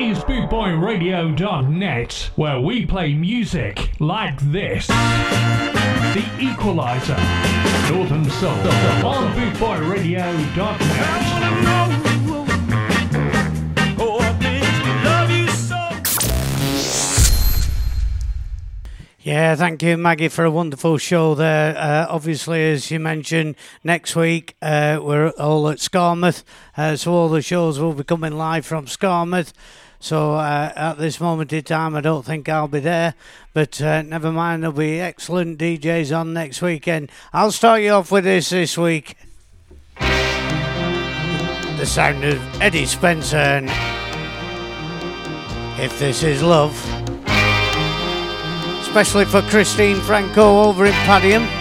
Is BootboyRadio.net, where we play music like this. The Equalizer, Northern Soul, on BootboyRadio.net. Yeah, thank you, Maggie, for a wonderful show there. Uh, obviously, as you mentioned, next week uh, we're all at Skamouth, uh, so all the shows will be coming live from Skamouth. So uh, at this moment in time, I don't think I'll be there, but uh, never mind, there'll be excellent DJs on next weekend. I'll start you off with this this week. The sound of Eddie Spencer and If This Is Love especially for Christine Franco over in Padiham.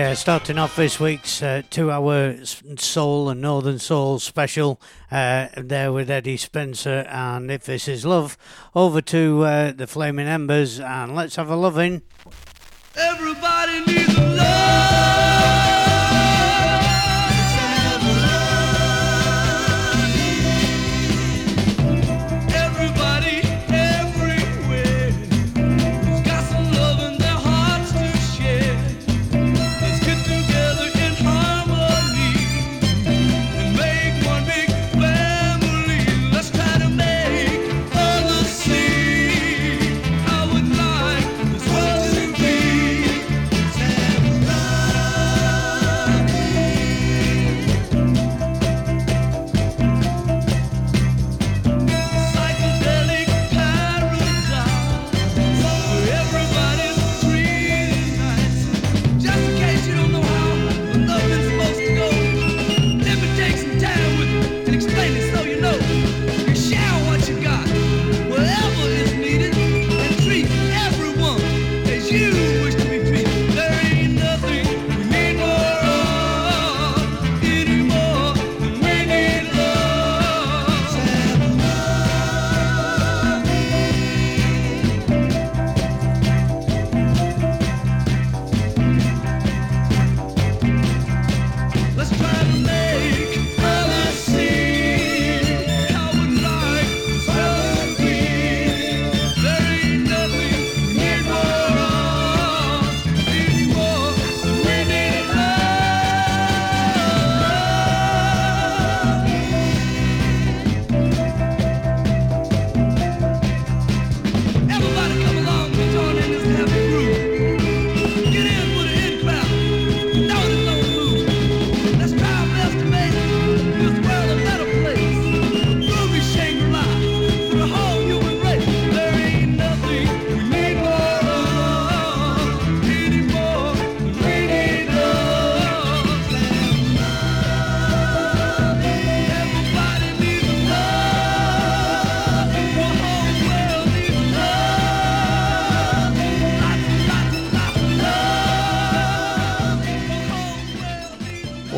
Yeah, starting off this week's uh, two hour soul and northern soul special uh, there with Eddie Spencer and If This Is Love. Over to uh, the Flaming Embers and let's have a loving. Everybody needs a love.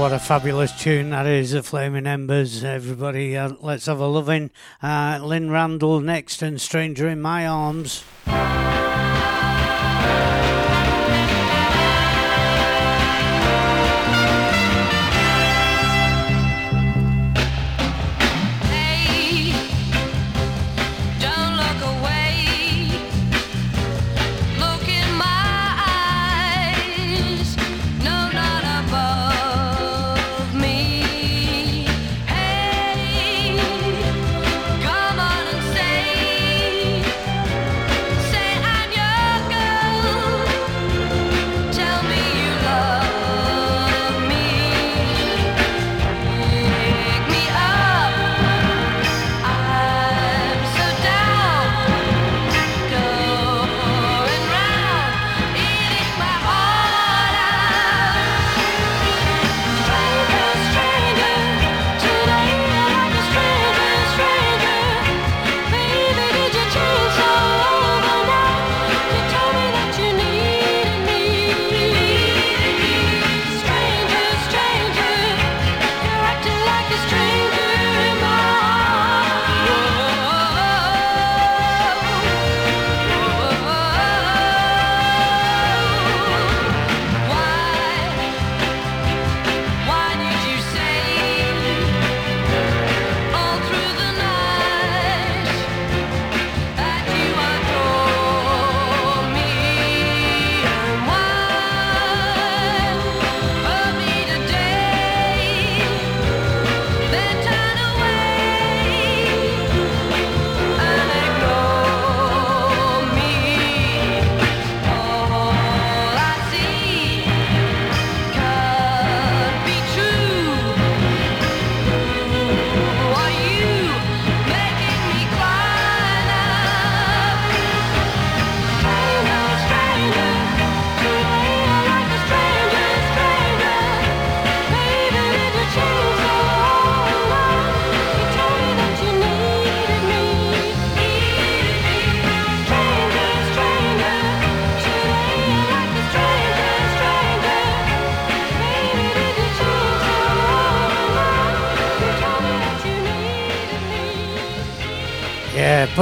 what a fabulous tune that is, The Flaming Embers. Everybody, uh, let's have a loving uh, Lynne Randell next and Stranger in My Arms.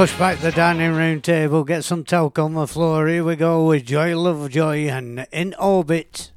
push back the dining room table, get some talc on the floor. Here we go with Joy Lovejoy and In Orbit.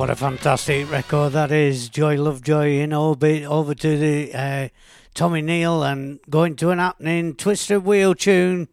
What a fantastic record that is. Joy love, joy in orbit over to the uh, Tommy Neal and going to an happening twisted wheel tune.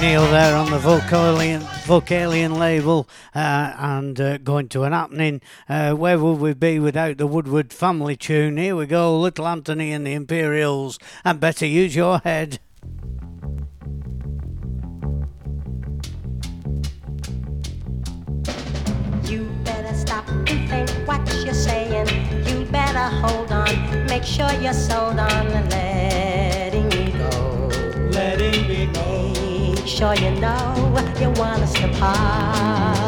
Neal there on the Vocalion, Vocalion label uh, and uh, going to an happening. Uh, where would we be without the Woodward family tune? Here we go Little Anthony and the Imperials, and better use your head. You better stop and think what you're saying. You better hold on, make sure you're sold on the list. Sure you know you want us to part.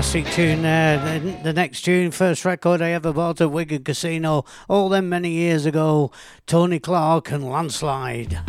Fantastic tune there. The, the, next tune, first record I ever bought at Wigan Casino all them many years ago. Tony Clarke and Landslide.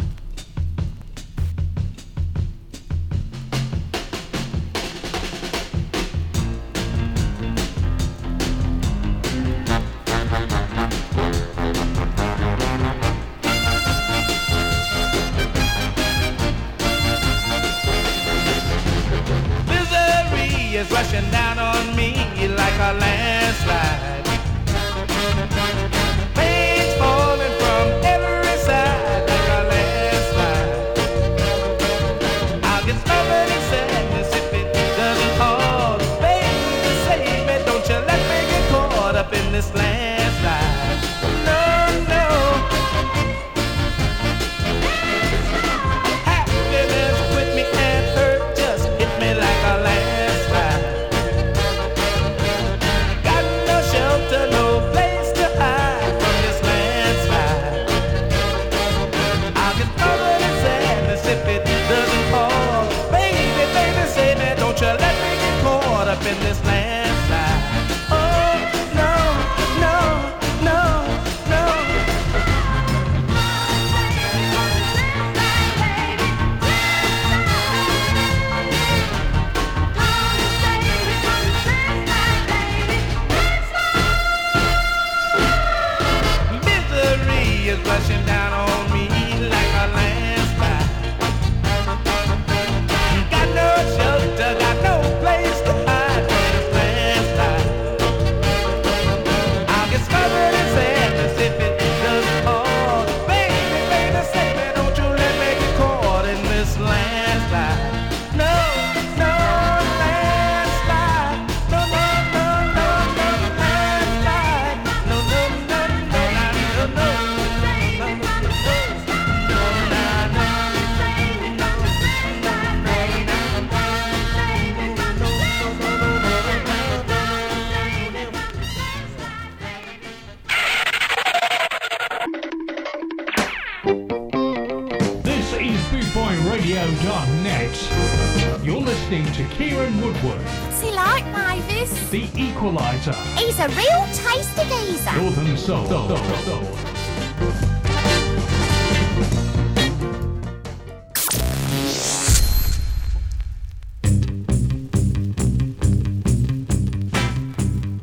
soul. soul. soul.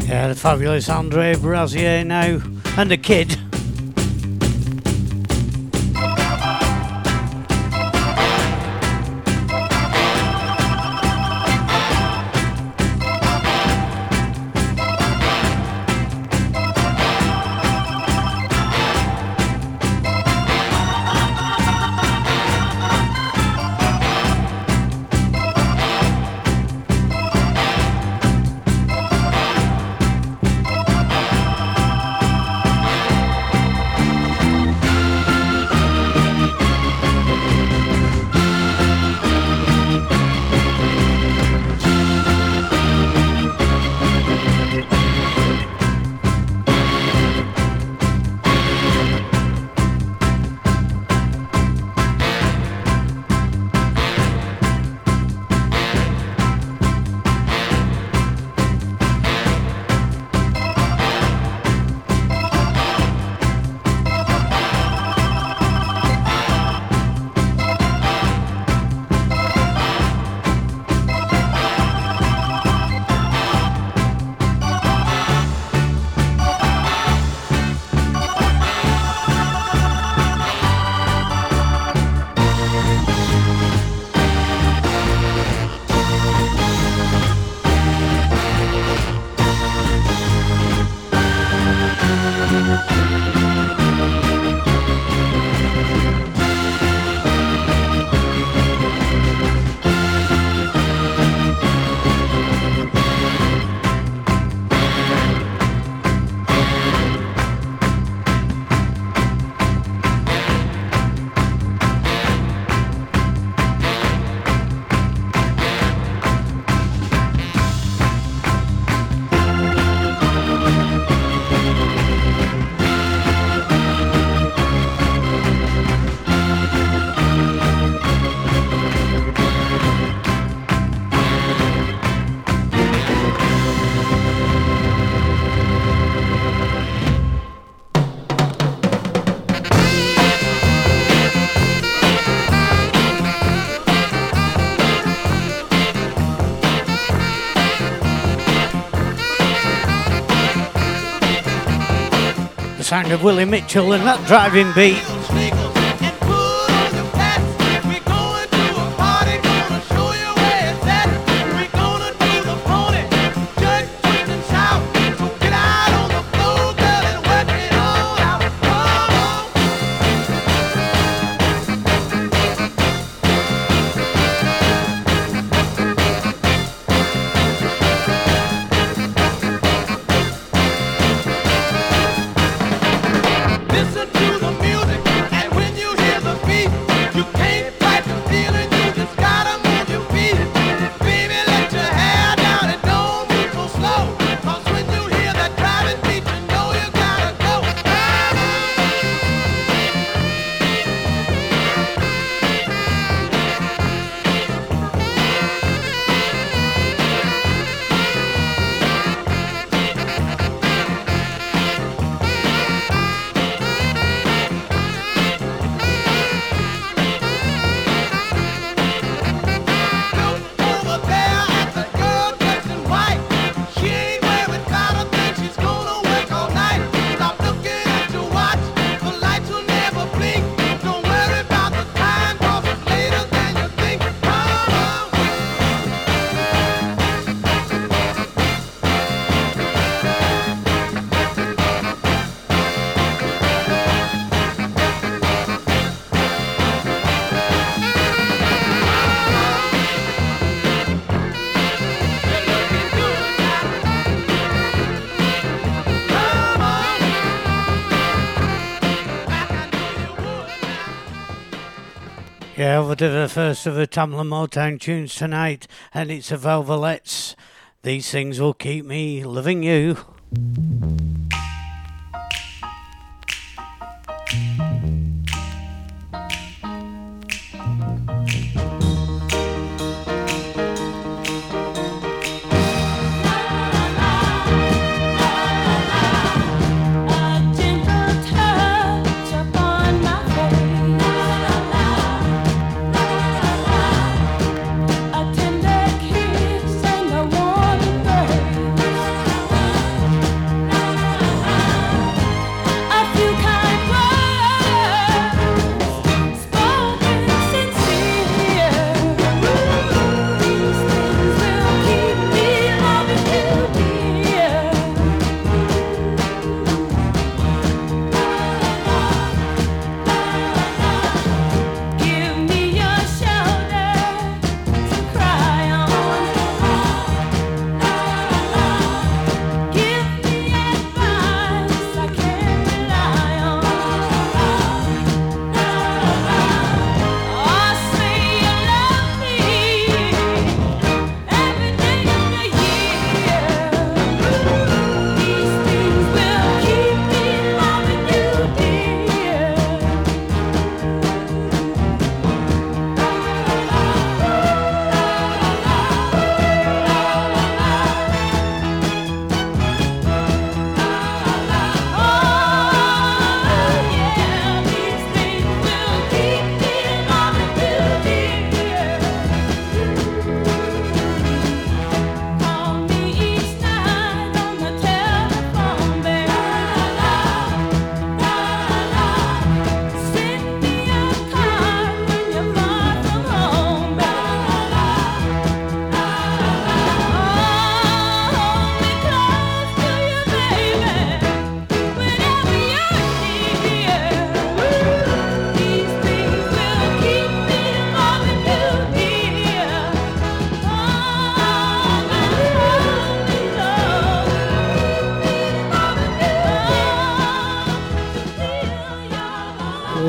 Yeah, the fabulous Andre Brazier now, and the kid. sound of Willie Mitchell and that driving beat. over to the first of the Tamla Motown tunes tonight, and it's the Velvet's. These things will keep me loving you.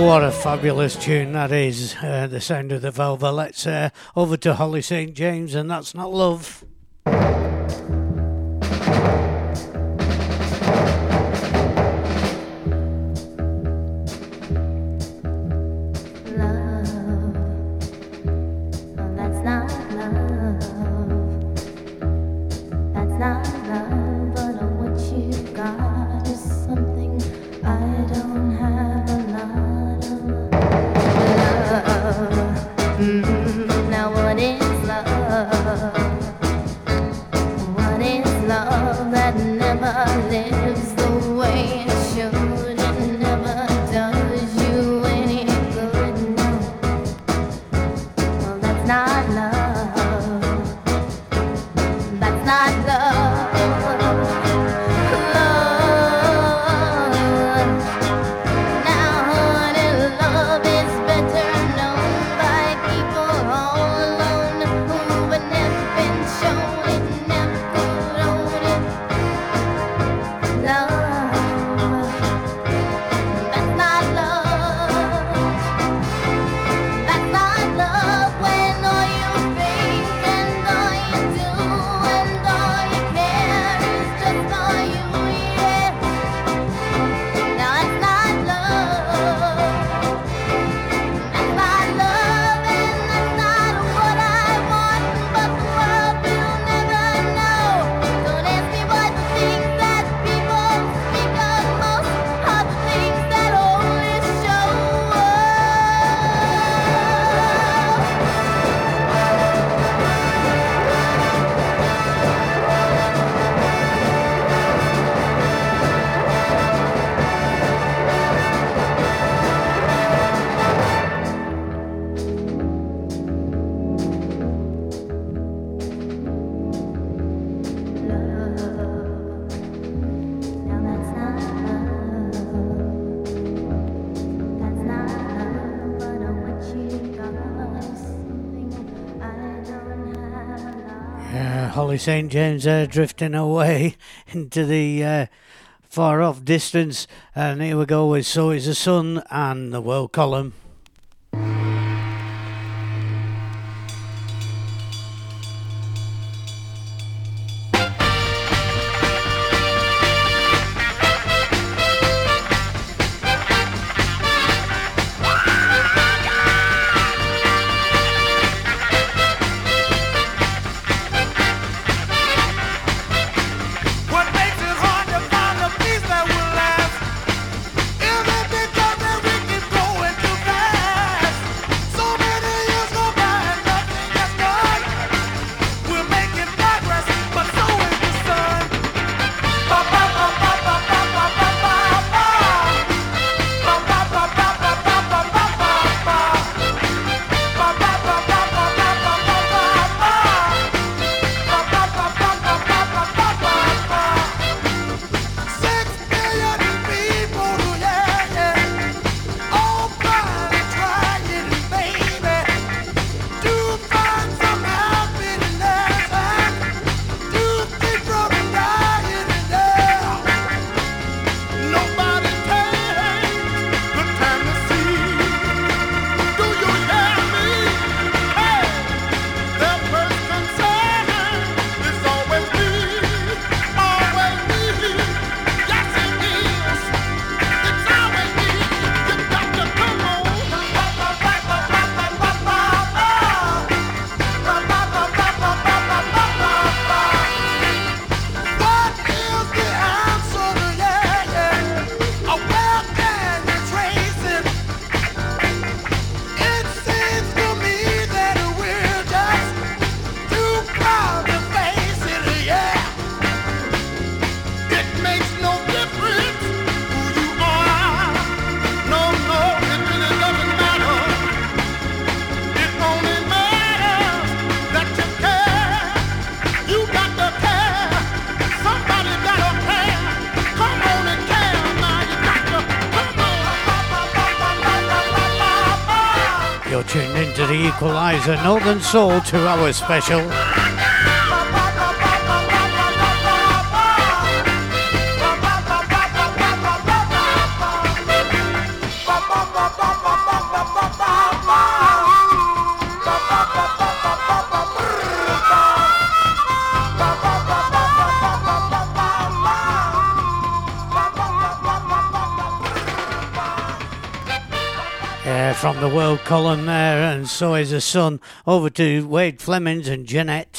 what a fabulous tune that is, uh, the sound of the Velvet. Let's uh, over to Holly St. James, and that's not love. St James there drifting away into the uh, far off distance. And here we go with So Is the Sun and the World column. the Northern Soul two hour special. the world column there, and so is the sun. Over to Wade Flemons and Jeanette.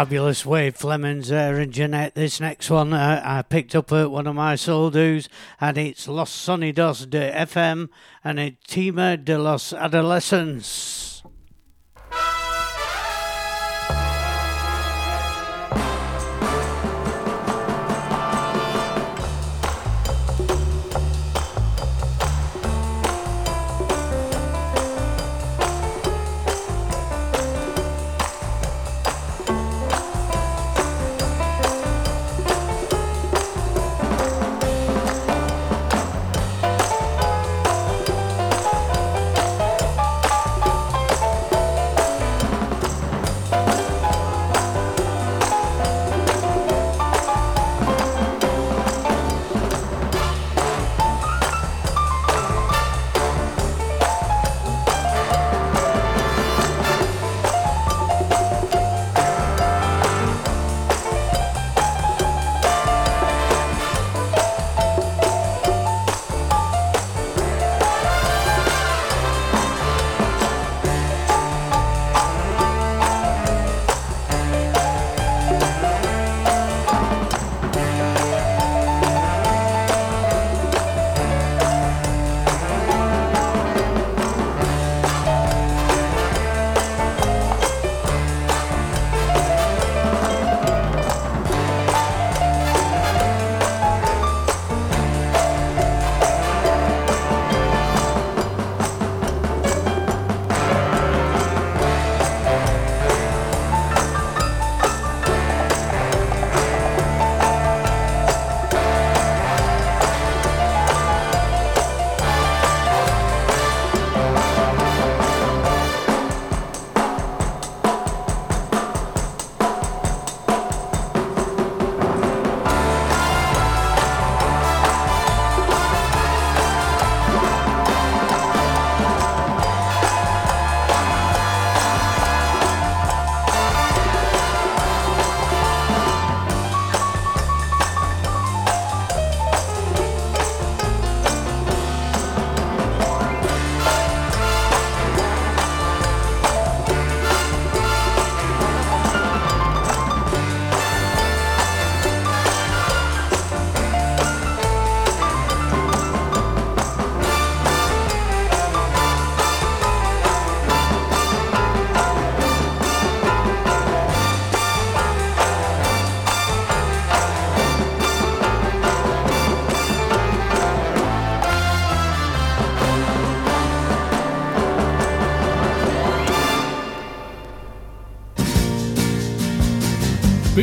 Fabulous Wade Flemons there and Jeanette. This next one uh, I picked up at one of my soul dues, and it's Los Sonidos de FM and it's Tima de los Adolescents.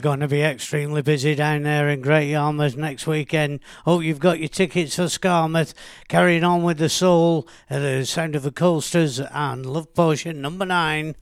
Yeah, going to be extremely busy down there in Great Yarmouth next weekend. Hope you've got your tickets for Skamouth. Carrying on with the soul, the sound of the coasters, and Love Potion number nine.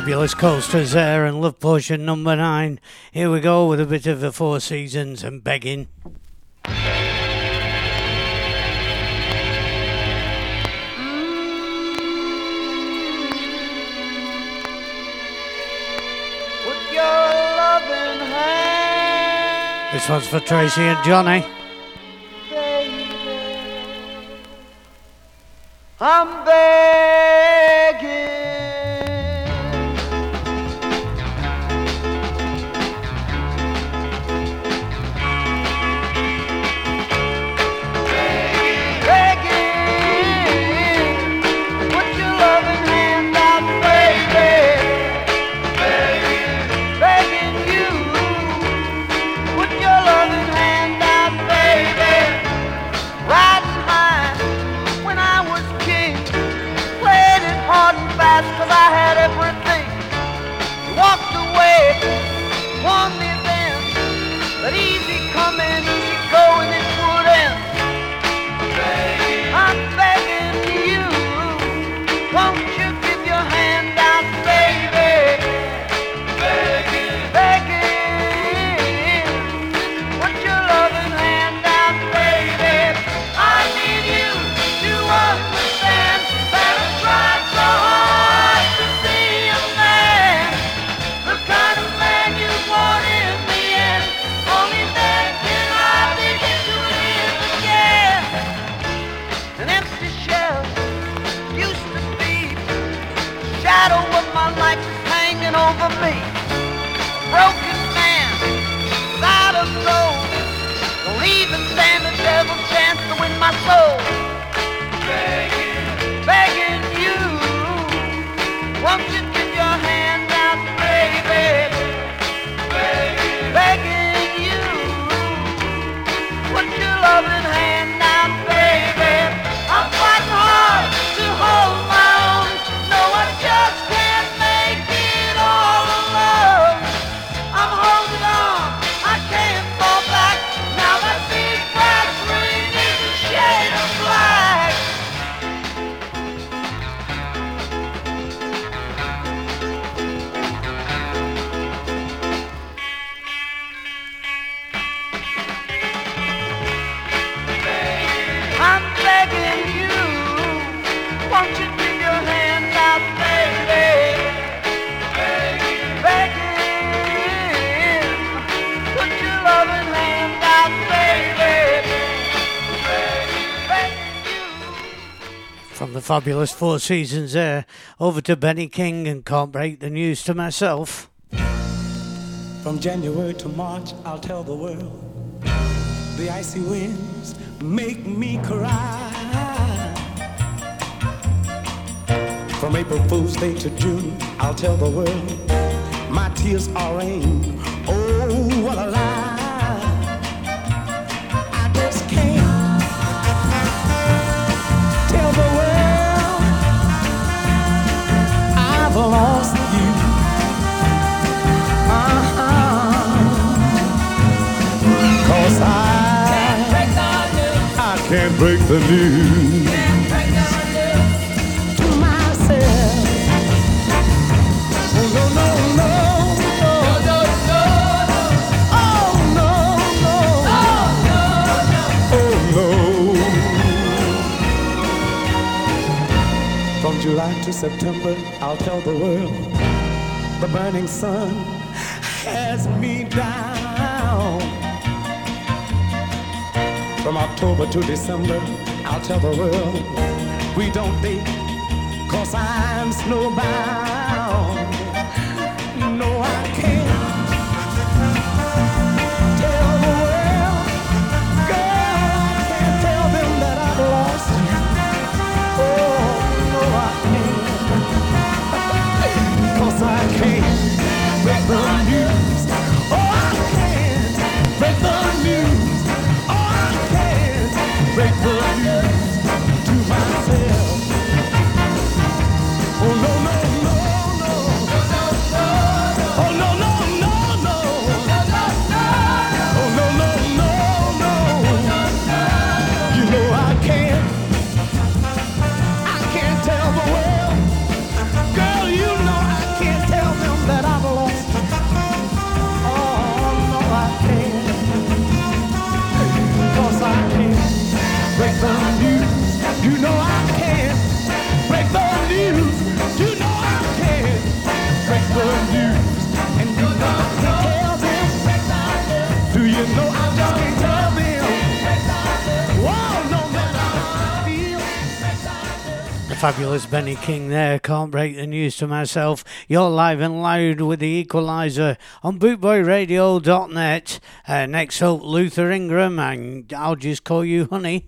fabulous Coasters there and Love Potion number nine. Here we go with a bit of the Four Seasons and begging. This one's for Tracy and Johnny. fabulous Four Seasons there. Over to Benny King and can't break the news to myself. From January to March, I'll tell the world the icy winds make me cry. From April Fool's Day to June, I'll tell the world my tears are rain. Oh, what a lie! break the news. July to September, I'll tell the world. The burning sun From October to December, I'll tell the world we don't date, cause I'm snowbound. Benny King there. Can't break the news to myself. You're live and loud with the equaliser on bootboyradio.net. Uh, next up, Luther Ingram, and I'll just call you honey.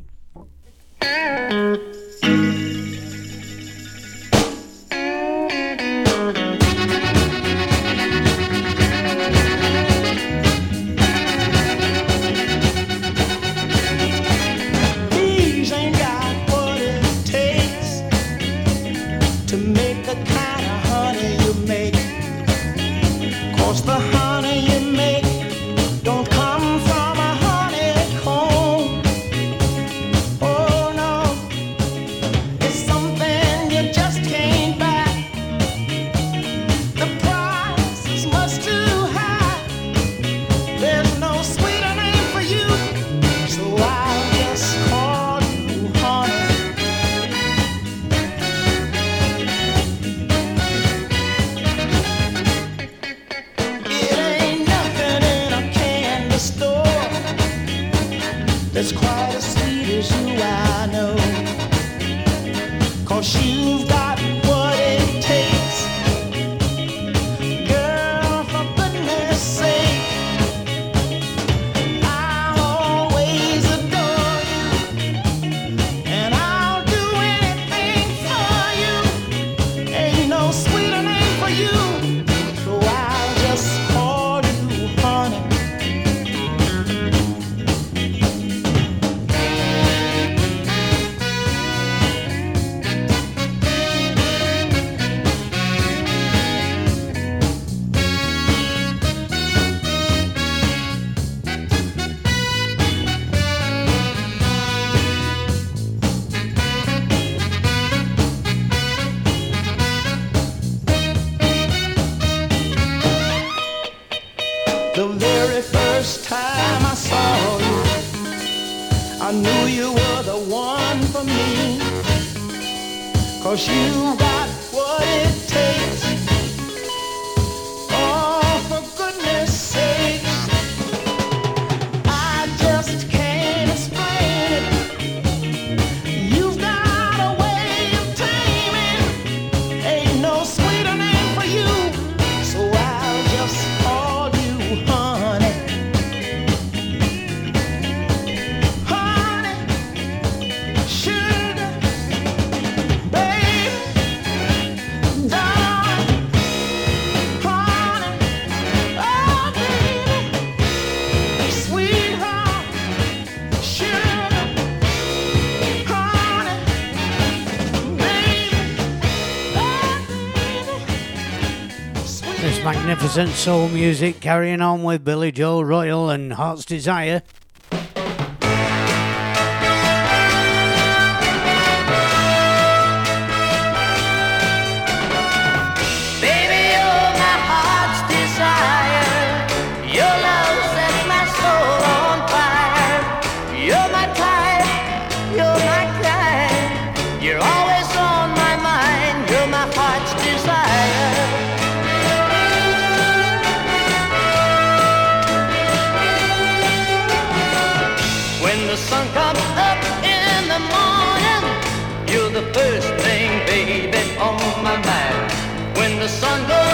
magnificent soul music, carrying on with Billy Joe Royal and Heart's Desire. Sunday.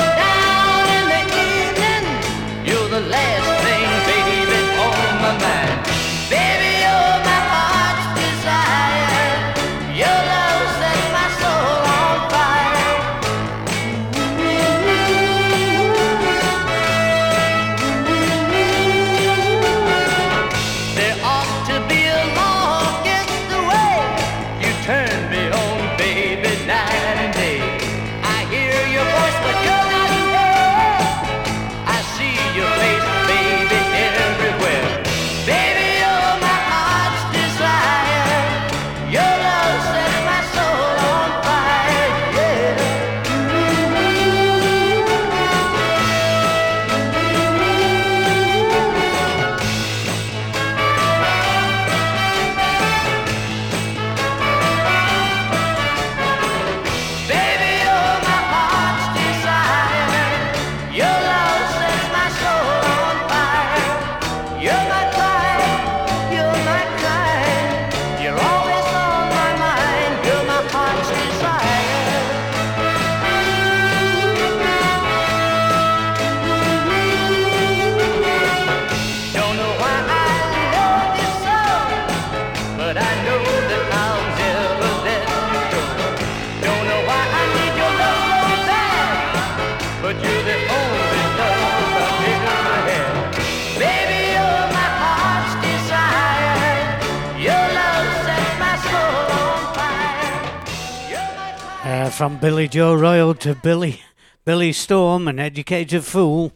from Billy Joe Royal to Billy Billy Storm, an educated fool.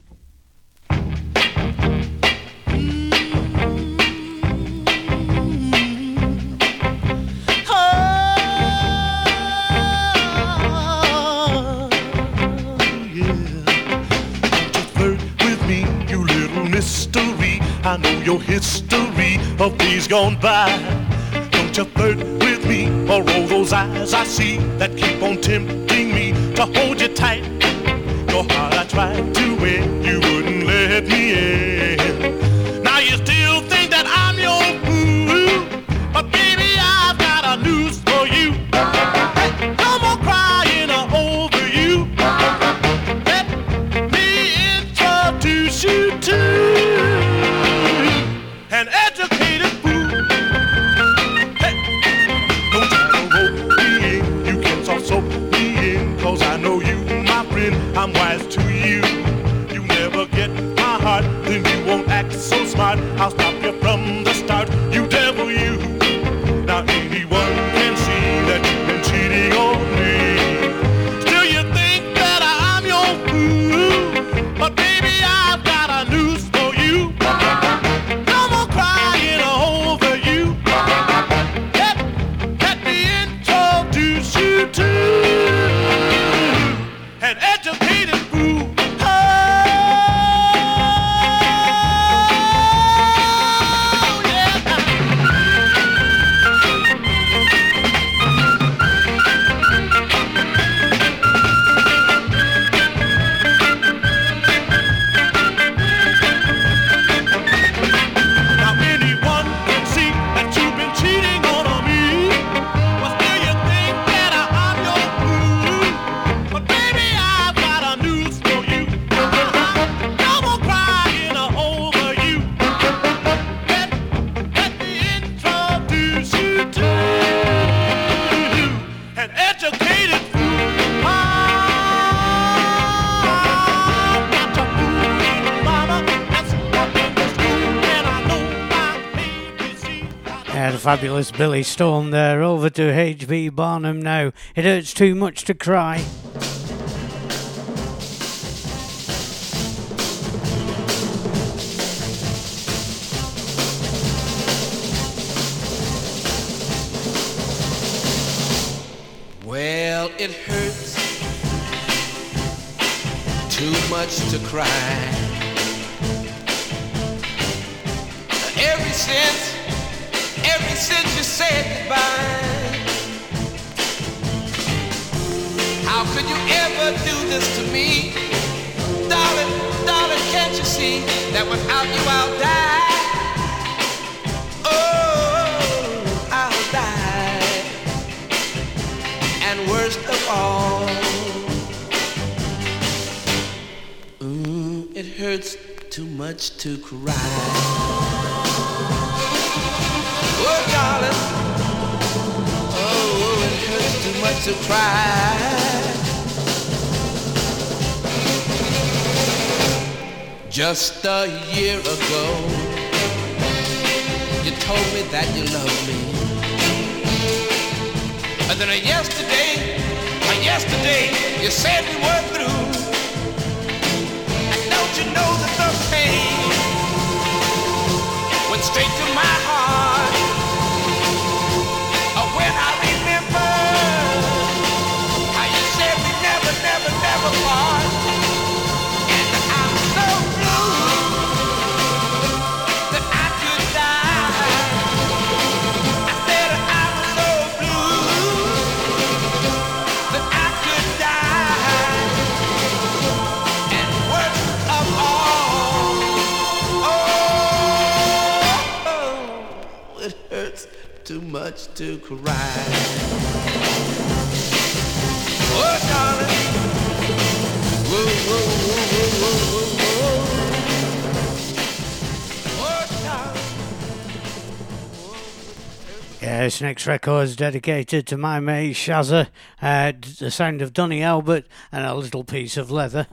I know your history of days gone by. Don't you flirt with or roll those eyes I see that keep on tempting me to hold you tight. Your heart I try was Billy Storm there. Over to H.B. Barnum now. It hurts too much to cry. Just a year ago, you told me that you loved me. And then a yesterday, a yesterday, you said we were through. And don't you know that the pain went straight to my heart? much to cry. Oh, darling. Whoa, whoa, whoa, whoa, whoa, whoa. Oh, next record is dedicated to my mate Shazza, uh, the sound of Donnie Elbert, and a little piece of leather.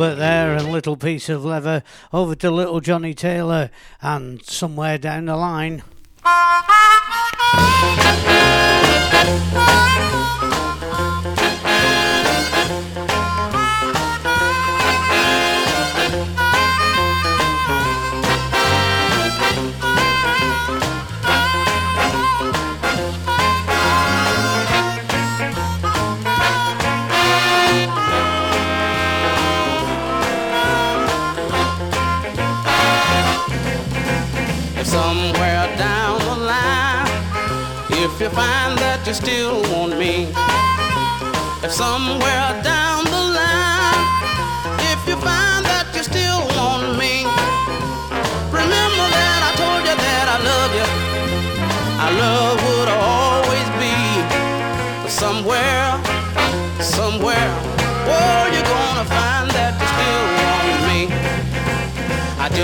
Elbert there and Little Piece of Leather over to Little Johnny Taylor and somewhere down the line.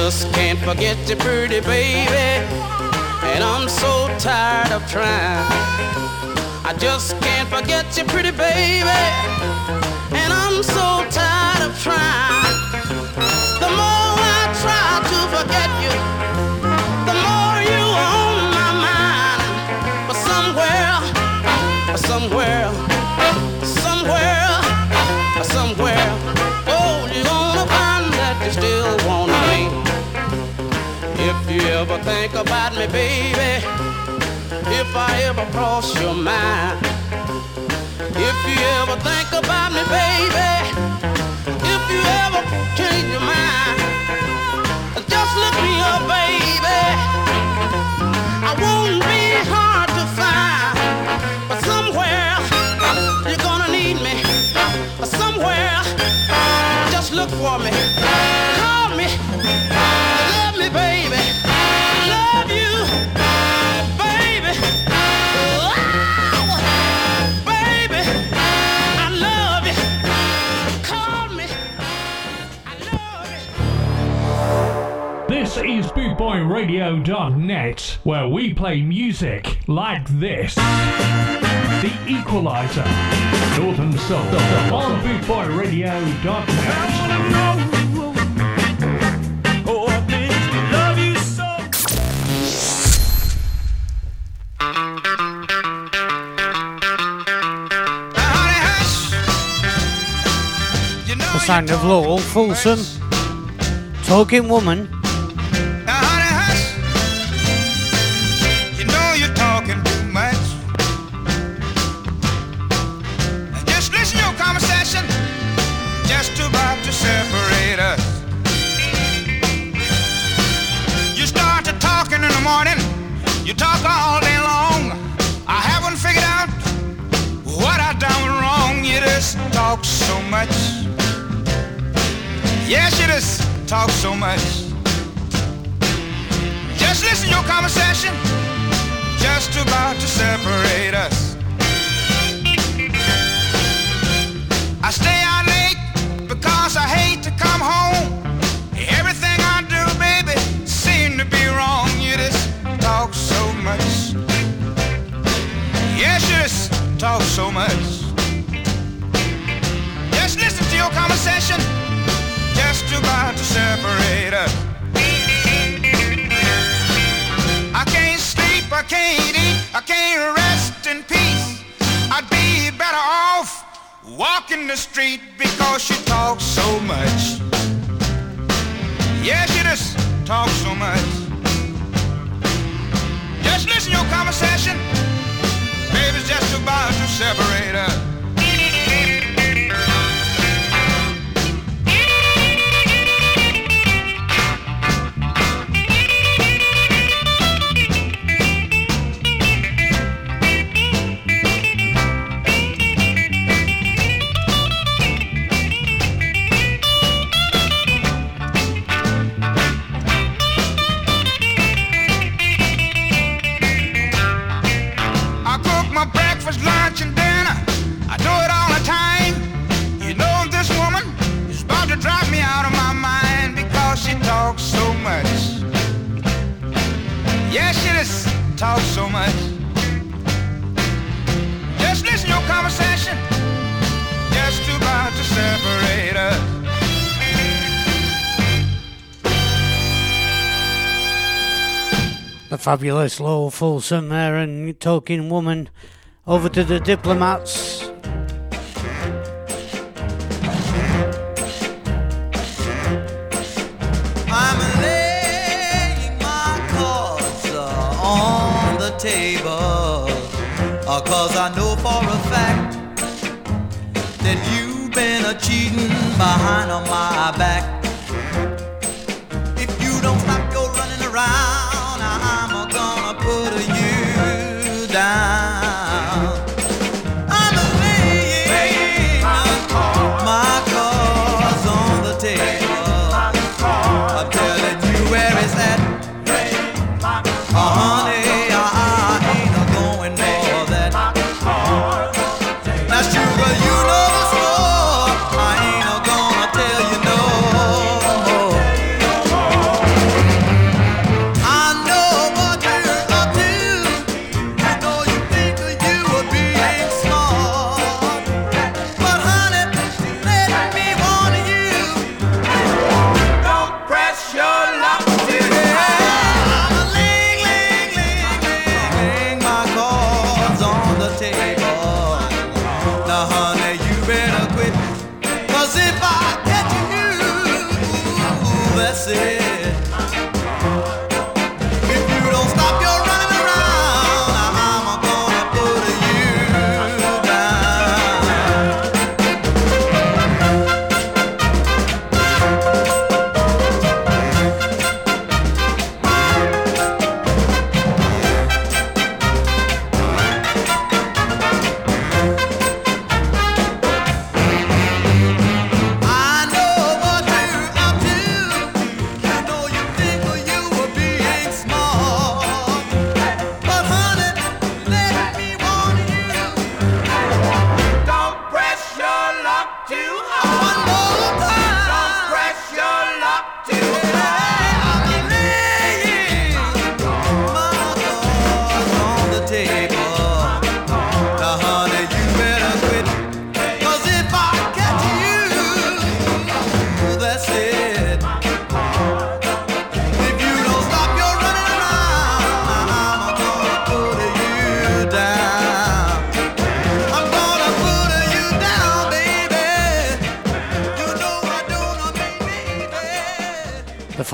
Just can't forget you, pretty baby. And I'm so tired of trying. I just can't forget you, pretty baby. And I'm so tired of trying. The more I try to forget you, the more you on my mind. But somewhere, somewhere, somewhere, somewhere, oh, you're gonna find that you still want me. If you ever think about me, baby, if I ever cross your mind, if you ever think about me, baby, if you ever change your mind, just look me up, baby. I won't BootboyRadio.net, where we play music like this. The Equalizer, North and South, on BootboyRadio.net. The sound of Lowell, Fulsom, Talking Woman. You talk all day long. I haven't figured out what I done wrong. You just talk so much. Yes, you just talk so much. Just listen to your conversation, just about to separate us. I stay out late because I hate to come home. Talk so much. Just listen to your conversation, just about to separate us. I can't sleep, I can't eat, I can't rest in peace. I'd be better off walking the street because you talk so much. Yes, you just talk so much. Just listen to your conversation, baby's just about to separate us. talk so much. Just listen to your conversation, just about to separate us. The fabulous Lowell Fulson there and Talking Woman. Over to the diplomats. Cause I know for a fact that you've been a cheating behind on my back.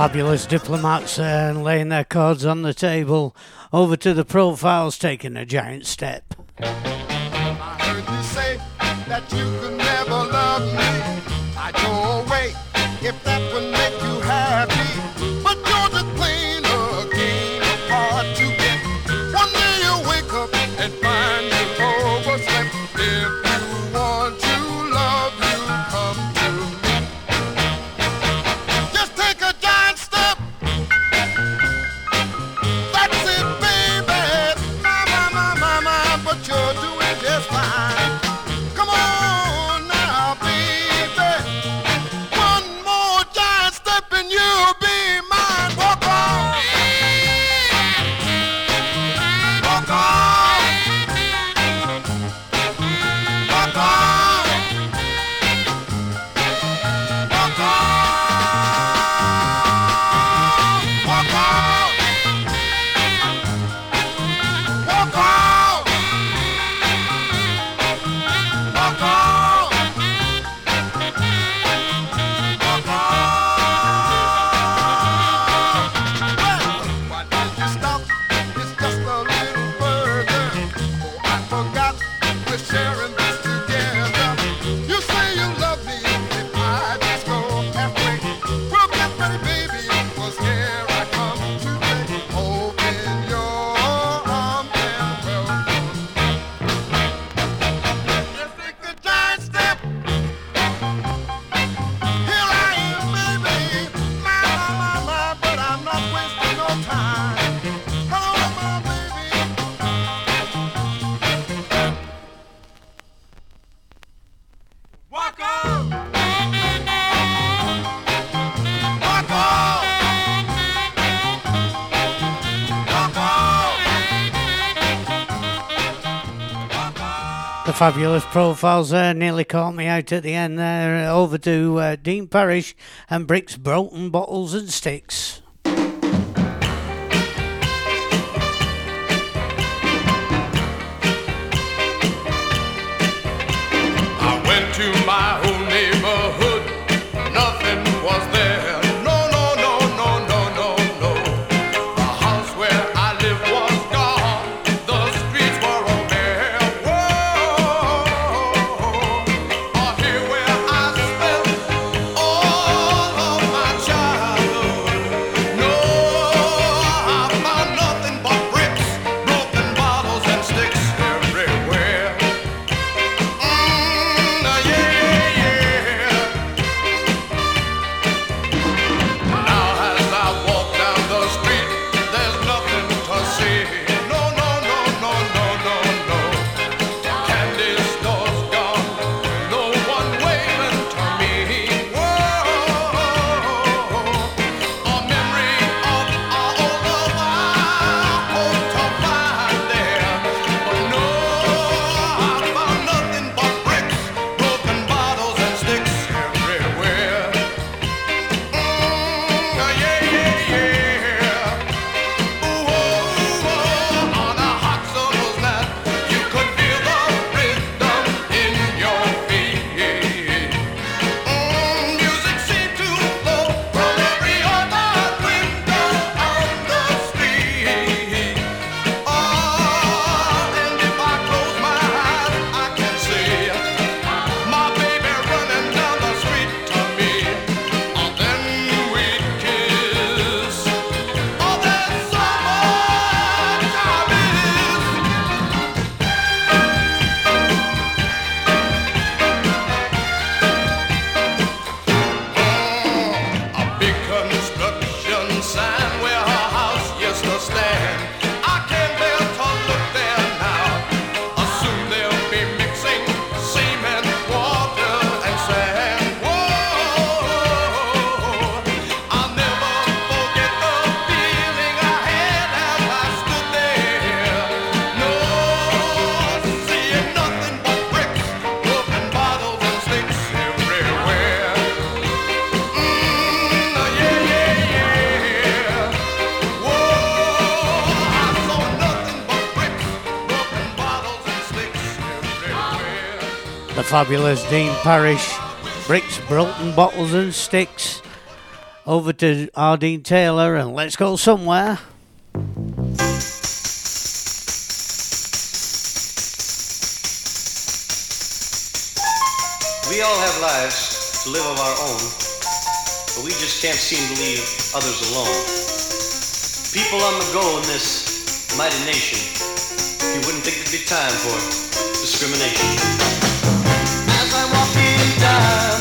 fabulous diplomats uh, and laying their cards on the table. Over to the profiles, taking a giant step. fabulous profiles there. Nearly caught me out at the end there. Over to uh, Dean Parrish and Bricks, Broken Bottles and Sticks. fabulous Dean Parrish, bricks, Broken bottles and sticks. Over to R. Dean Taylor and let's go somewhere. We all have lives to live of our own, but we just can't seem to leave others alone. People on the go in this mighty nation, you wouldn't think there'd be time for discrimination time.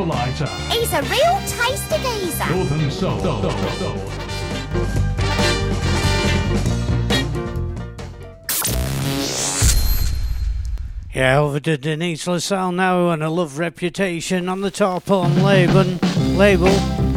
Equalizer, He's a real tasty geezer. Northern Soul. Soul, Soul, Soul. Yeah, over to Denise LaSalle now and a love reputation on the top on label. label.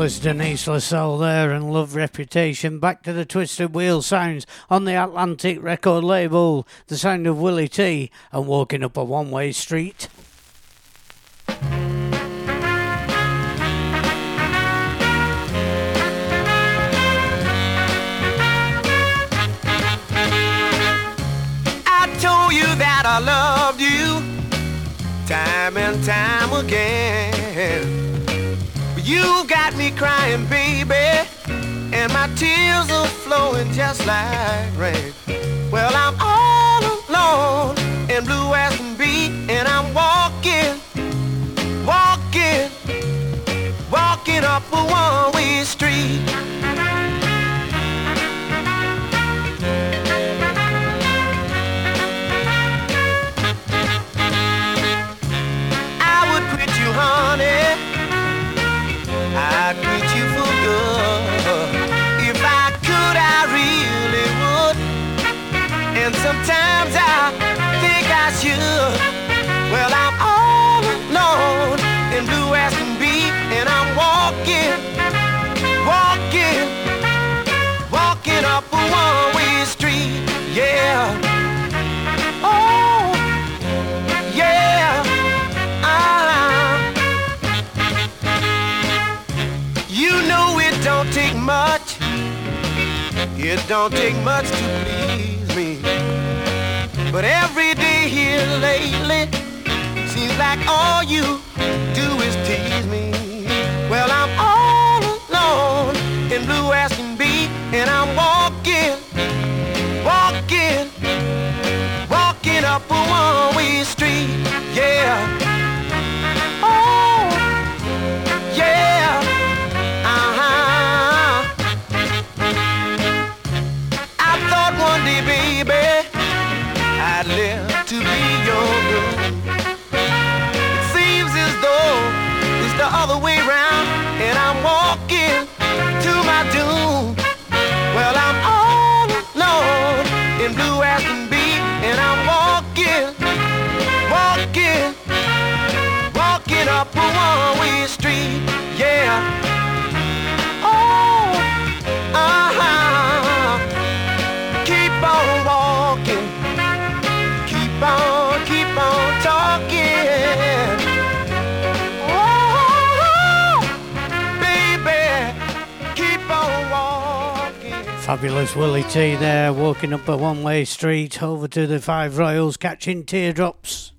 Fabulous Denise LaSalle there and love reputation. Back to the Twisted Wheel sounds on the Atlantic record label. The sound of Willie Tee and walking up a one way street. I told you that I loved you time and time again. Crying, baby, and my tears are flowing just like rain. Well, I'm all alone and blue as can be, and I'm walking, walking, walking up a one-way street. It don't take much to please me. But every day here lately seems like all you do is tease me. Well, I'm all alone and blue as can be, and I'm walking, walking, walking up a one-way street. Fabulous Willie Tee there, walking up a one way street over to the Five Royales, catching teardrops.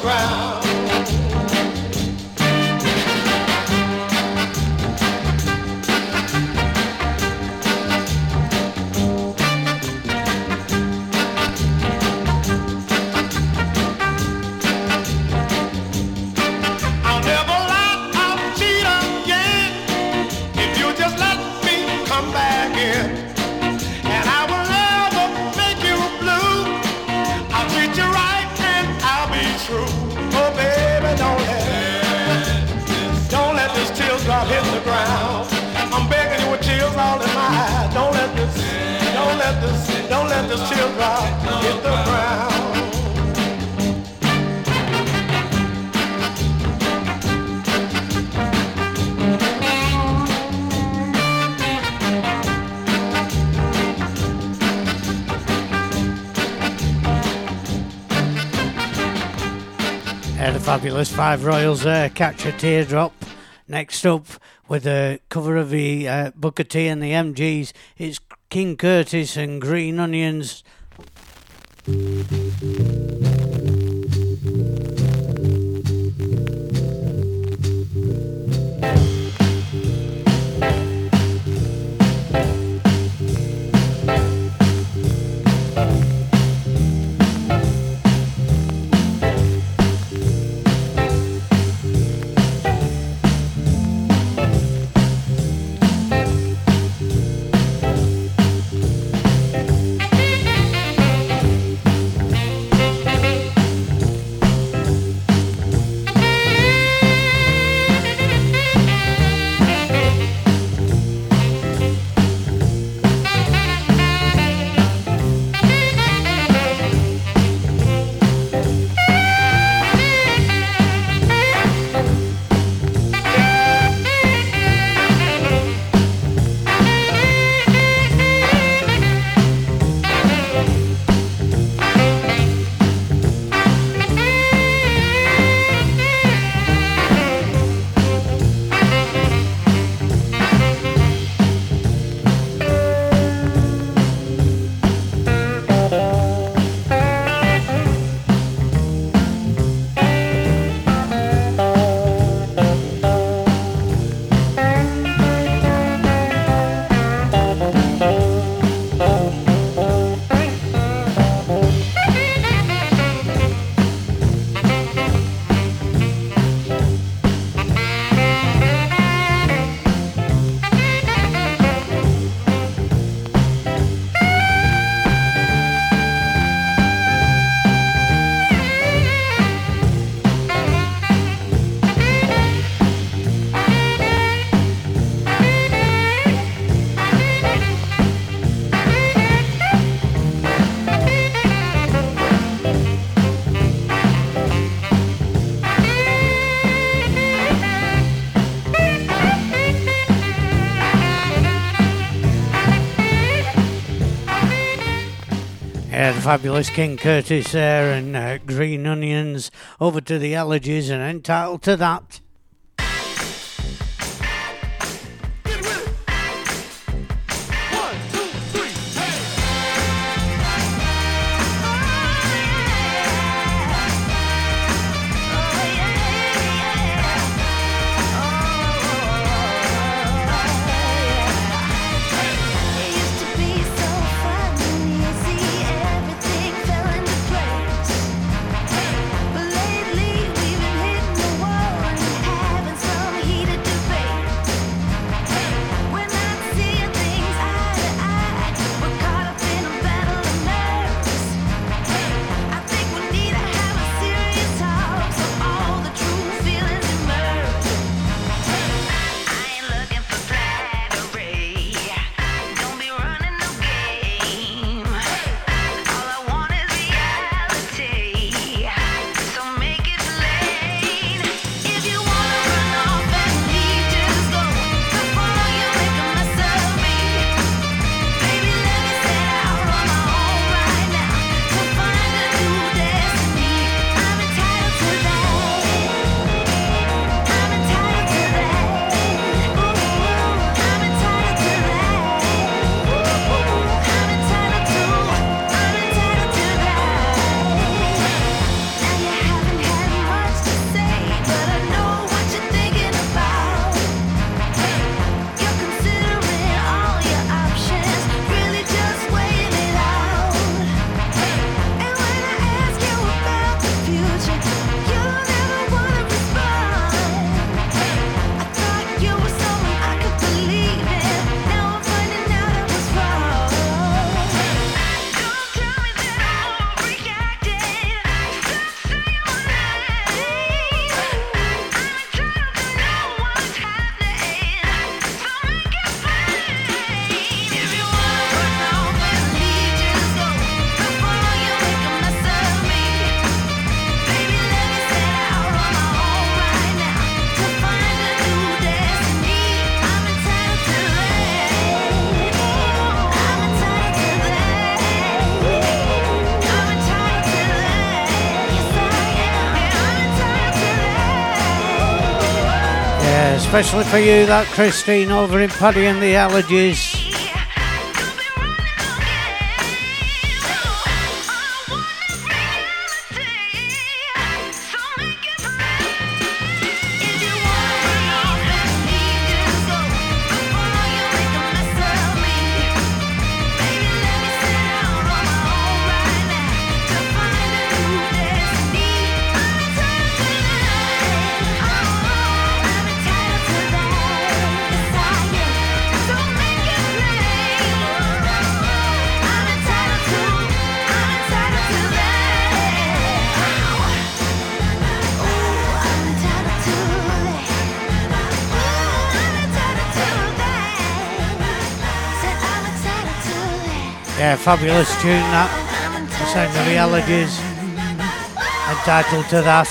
ground. let this, don't let this teardrop hit the ground. Yeah, the fabulous Five Royales there, Catch a Teardrop. Next up, with a cover of the uh, Booker T and the MGs, it's King Curtis and Green Onions. fabulous King Curtis there and uh, Green Onions. Over to the allergies and entitled to that. especially for you, that Christine over in Paddy and the Allergies. fabulous tune that. same the realities. Entitled to that.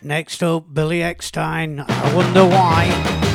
Next up, Billy Eckstine. I wonder why.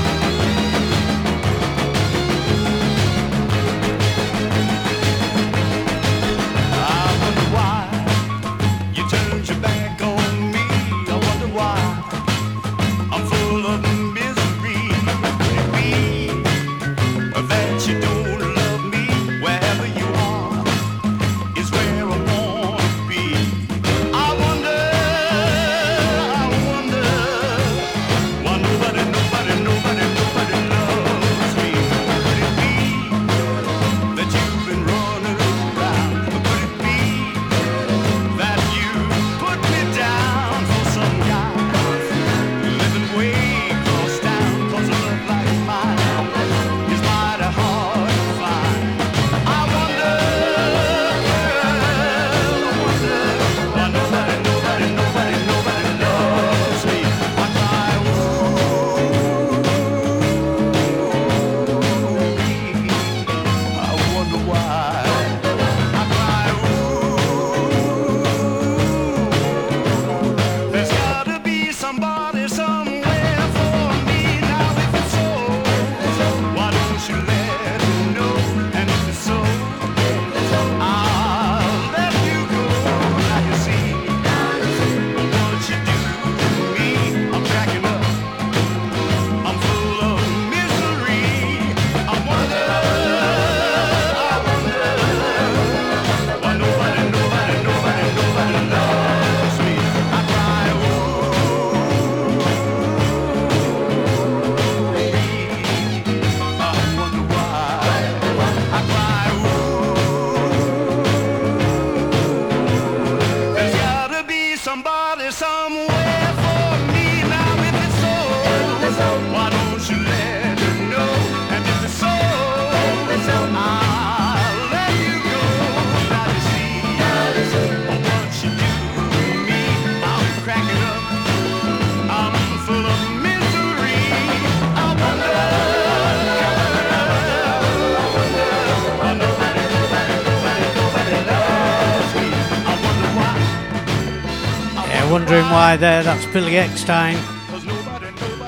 Hi there, that's Billy Eckstine.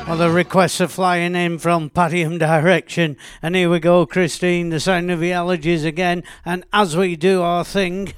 Well, the requests are flying in from Padiham direction. And here we go, Christine, the sound of the allergies again. And as we do our thing.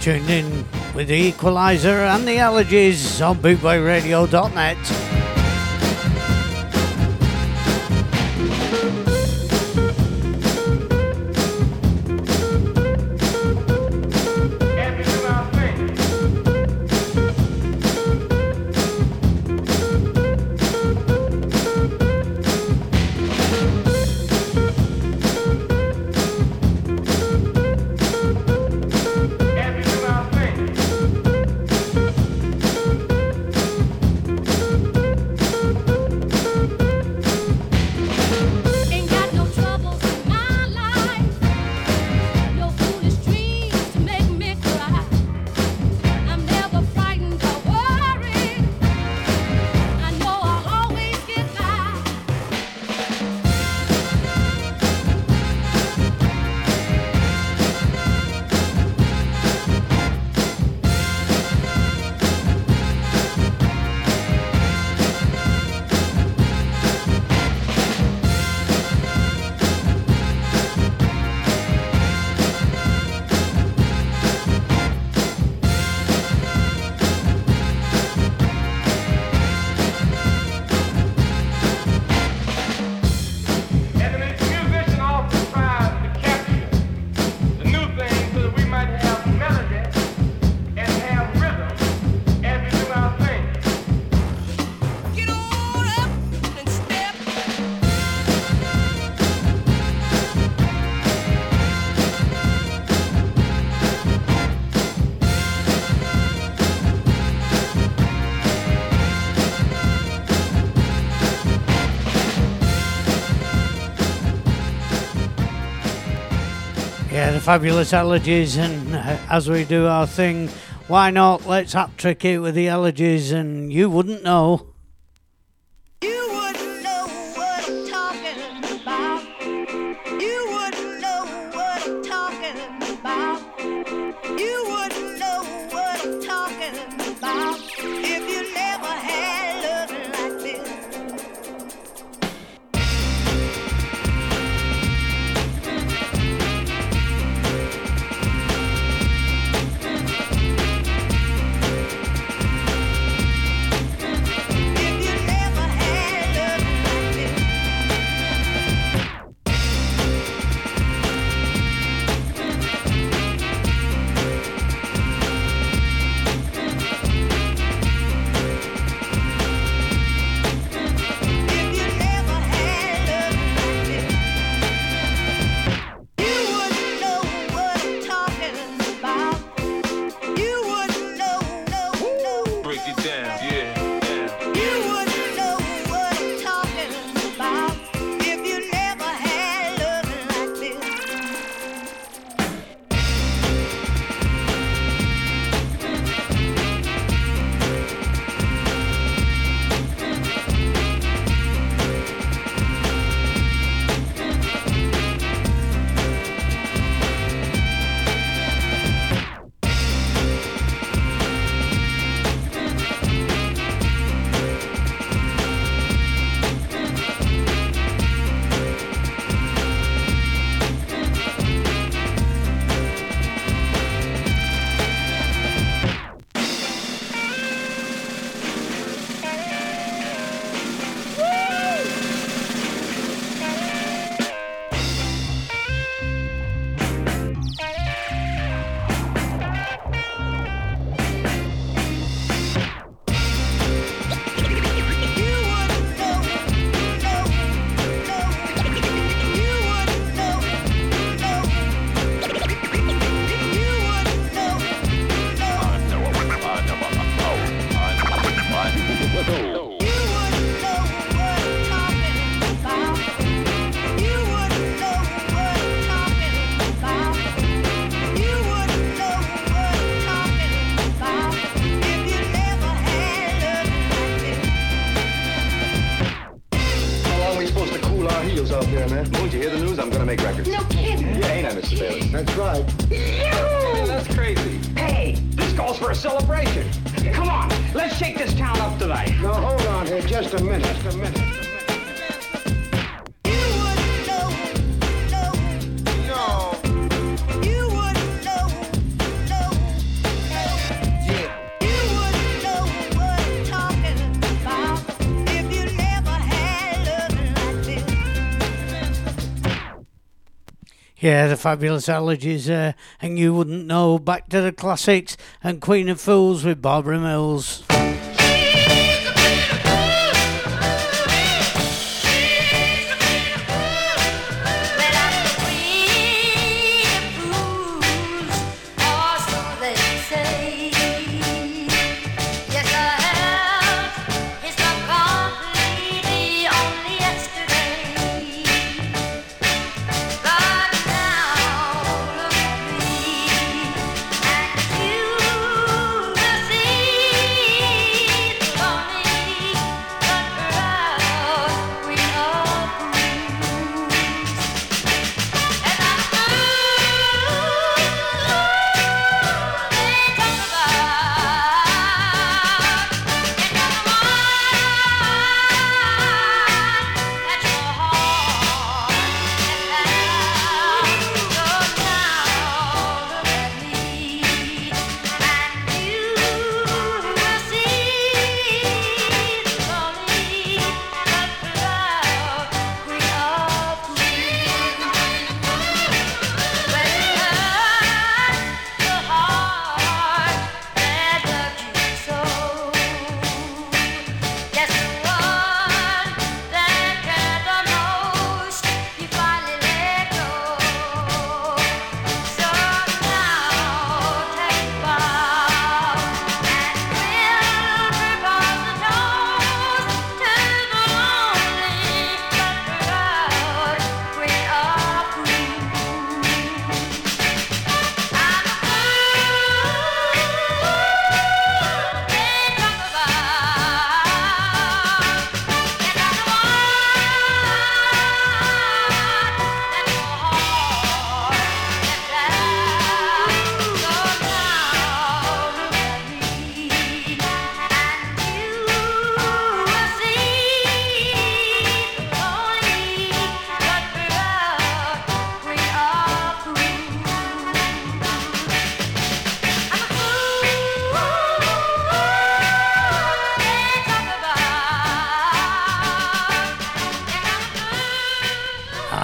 tuned in with the Equalizer and the Allergies on BootboyRadio.net. fabulous elegies, and uh, as we do our thing, why not? Let's hat trick it with the elegies, and you wouldn't know. Yeah, the fabulous allergies there, and you wouldn't know. Back to the classics and Queen of Fools with Barbara Mills.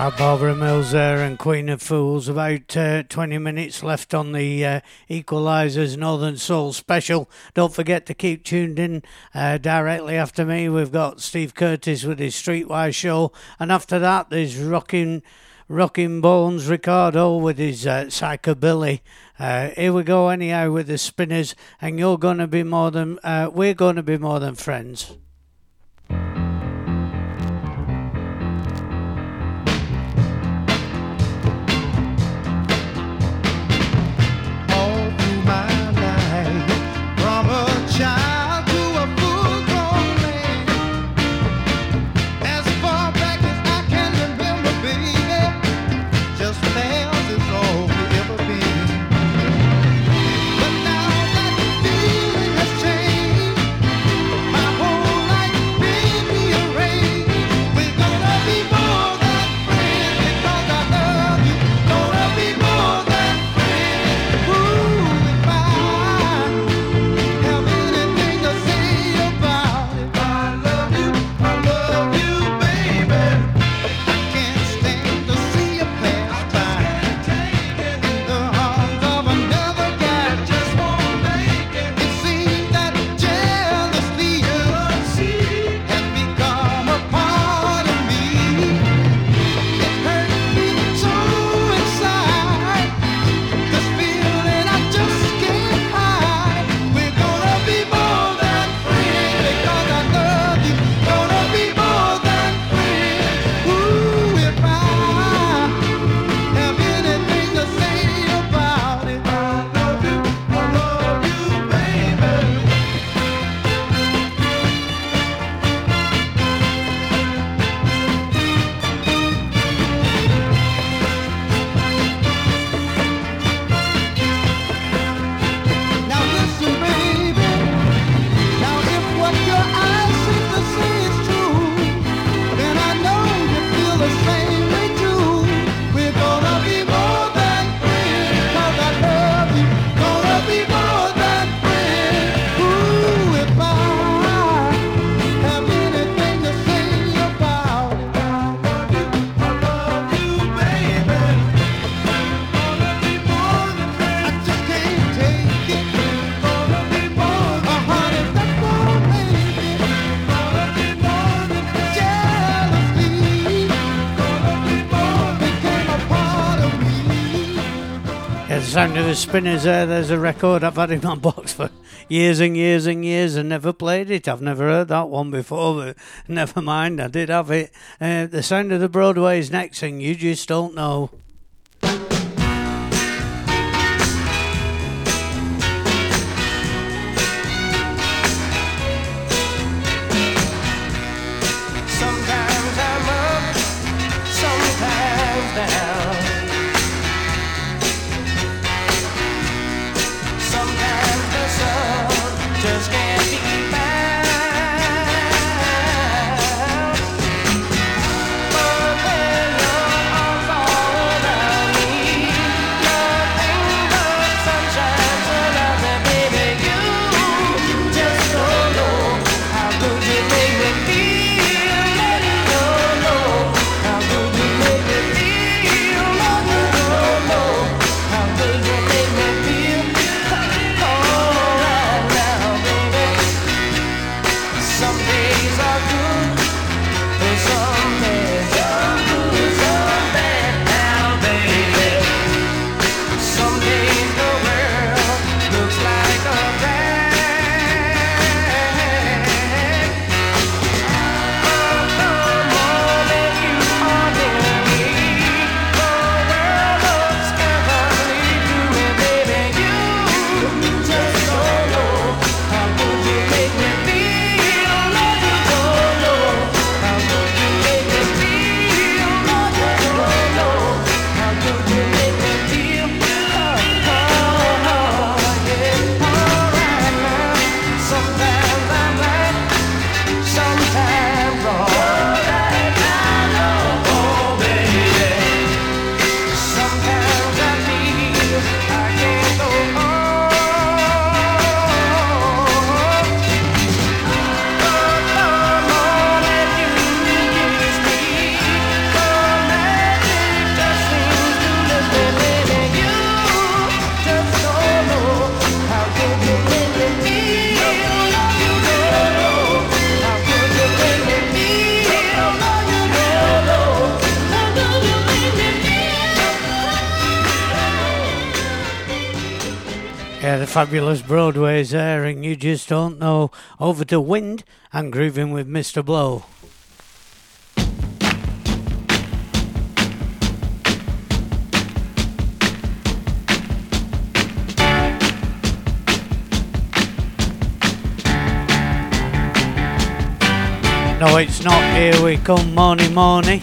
Ah, Barbara Mills there and Queen of Fools. About uh, 20 minutes left on the uh, Equalizers Northern Soul special. Don't forget to keep tuned in. Uh, directly after me, we've got Steve Curtis with his Streetwise show. And after that, there's Rocking, Rocking Bones Ricardo with his uh, Psychobilly. Uh, here we go, anyhow, with the Spinners. And you're to be more than, uh, we're going to be more than friends. sound of the spinners there. There's a record I've had in my box for years and years and years and never played it. I've never heard that one before, but never mind, I did have it. Uh, the sound of the Broadway is next, and you just don't know. fabulous Broadway's airing, you just don't know. Over to Wind and Grooving with Mr. Bloe. No, it's not. Here we come, morning, morning.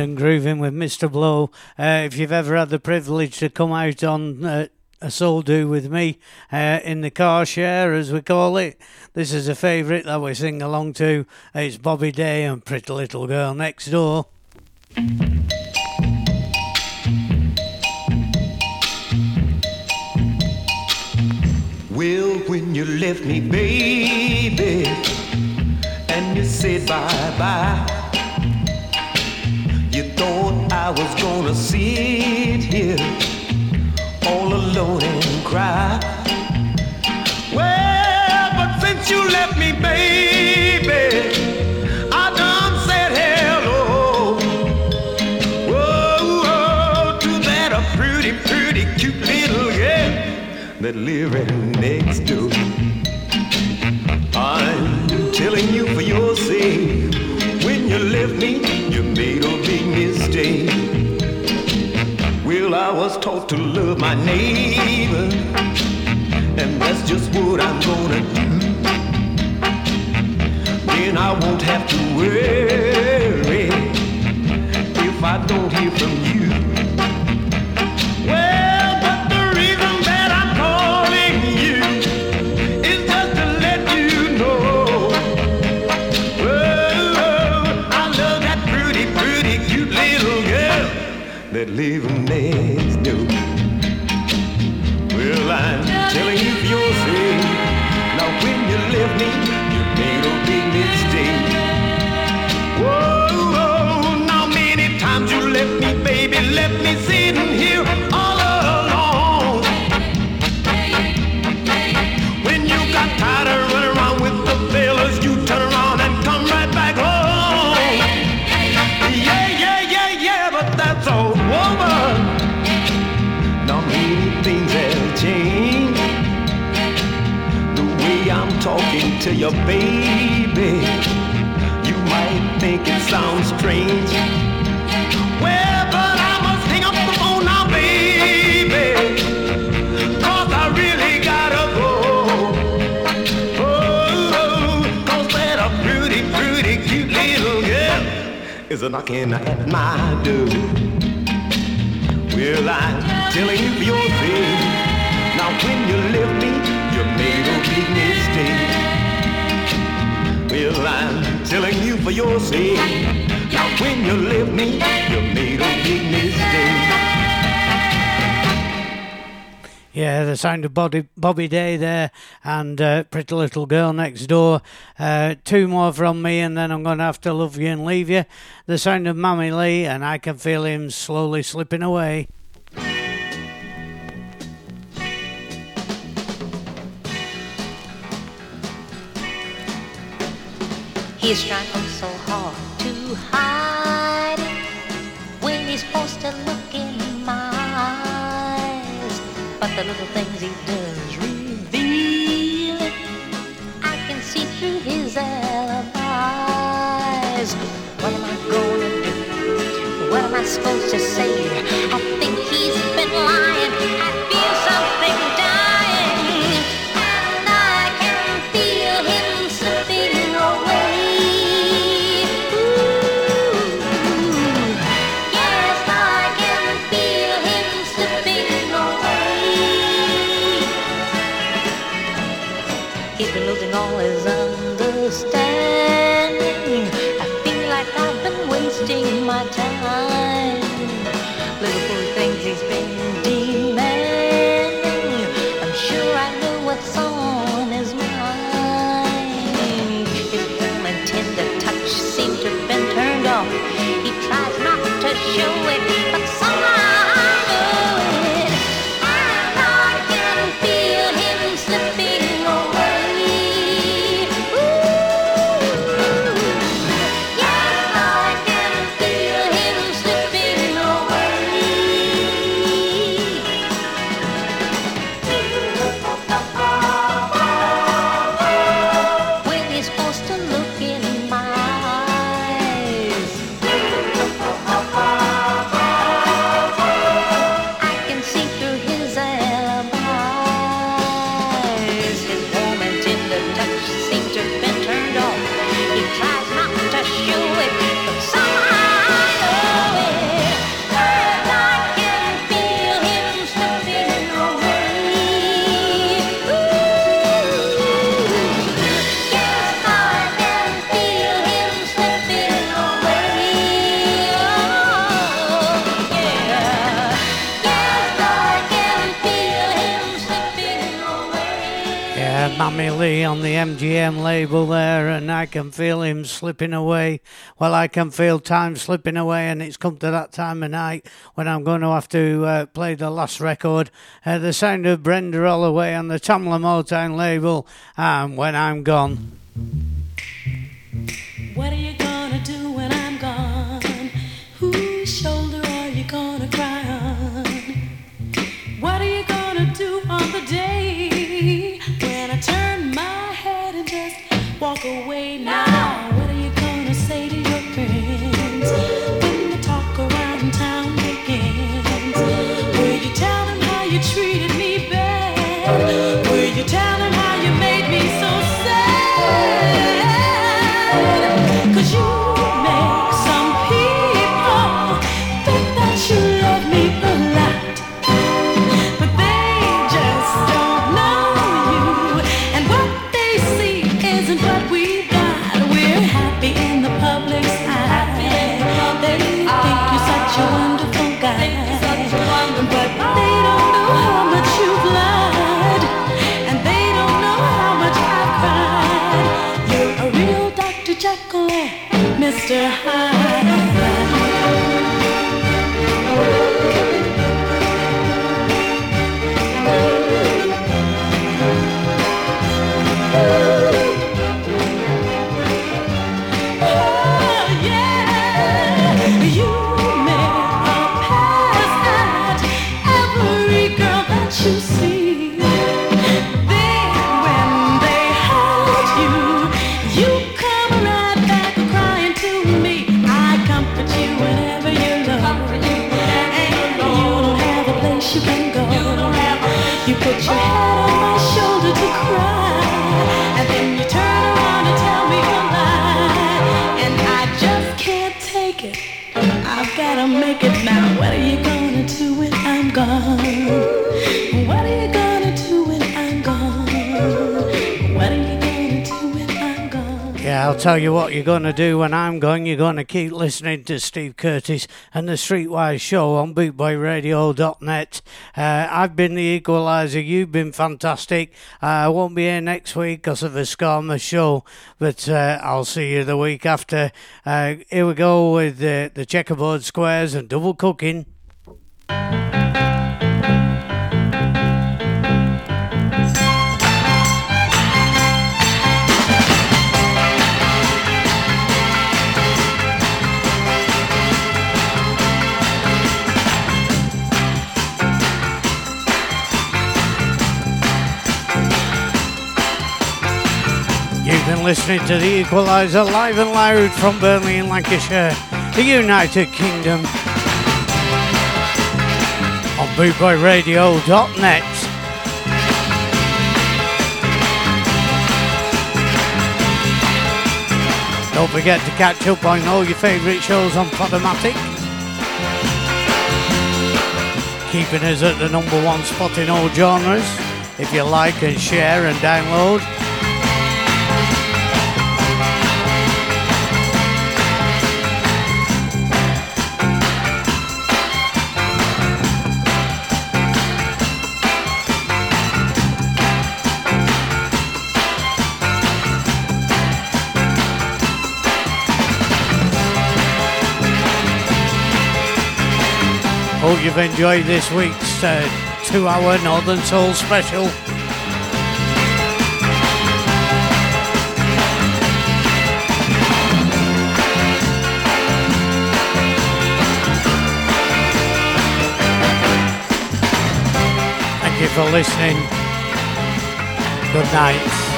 And Grooving with Mr. Bloe. Uh, if you've ever had the privilege to come out on uh, a soul do with me uh, in the car share, as we call it, this is a favourite that we sing along to. It's Bobby Day and Pretty Little Girl Next Door. Well, when you left me, baby, and you said bye bye, you thought I was gonna sit here all alone and cry. Well, but since you left me, baby, I done said hello. Whoa, to that a pretty, pretty cute little girl that live right next door. I'm telling you for your sake, when you left me, mistake. Well, I was taught to love my neighbor, and that's just what I'm gonna do. Then I won't have to worry if I don't hear from you. That talking to your baby, you might think it sounds strange. Well, but I must hang up the phone now, baby. Cause I really gotta go. Oh, cause that a pretty, pretty cute little girl is a knocking at my door. Well, I'm telling you for your sake. Now, when you left me, Well, I'm telling you for your sake. Now, when you left me, you made a big mistake. Yeah, the sound of Bobby, Bobby Day there and uh, Pretty Little Girl Next Door. Uh, two more from me, and then I'm going to have to love you and leave you. The sound of Mammy Lee, and I can feel him slowly slipping away. He's trying so hard to hide it when he's forced to look in my eyes. But the little things he does reveal it. I can see through his alibis. What am I going to do? What am I supposed to say? Lee on the MGM label there, and I can feel him slipping away. Well, I can feel time slipping away, and it's come to that time of night when I'm going to have to uh, play the last record. Uh, the sound of Brenda Holloway on the Tamla Motown label, and when I'm gone. And tell you what you're going to do when I'm gone. You're going to keep listening to Steve Curtis and the Streetwise Show on bootboyradio.net. Uh, I've been the equaliser. You've been fantastic. Uh, I won't be here next week because of a Skamouth show, but uh, I'll see you the week after. Uh, here we go with the, the checkerboard squares and double cooking. Listening to the Equaliser live and loud from Burnley in Lancashire, the United Kingdom. On bootboyradio.net. Don't forget to catch up on all your favourite shows on Podomatic. Keeping us at the number one spot in all genres. If you like and share and download. Hope you've enjoyed this week's uh, two hour Northern Soul special. Thank you for listening. Good night.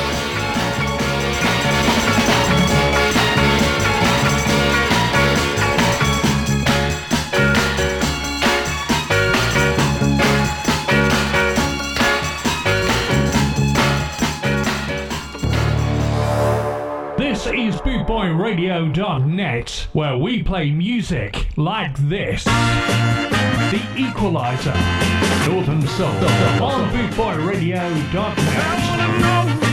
BootboyRadio.net, where we play music like this. The Equalizer, Northern Soul, on BootboyRadio.net.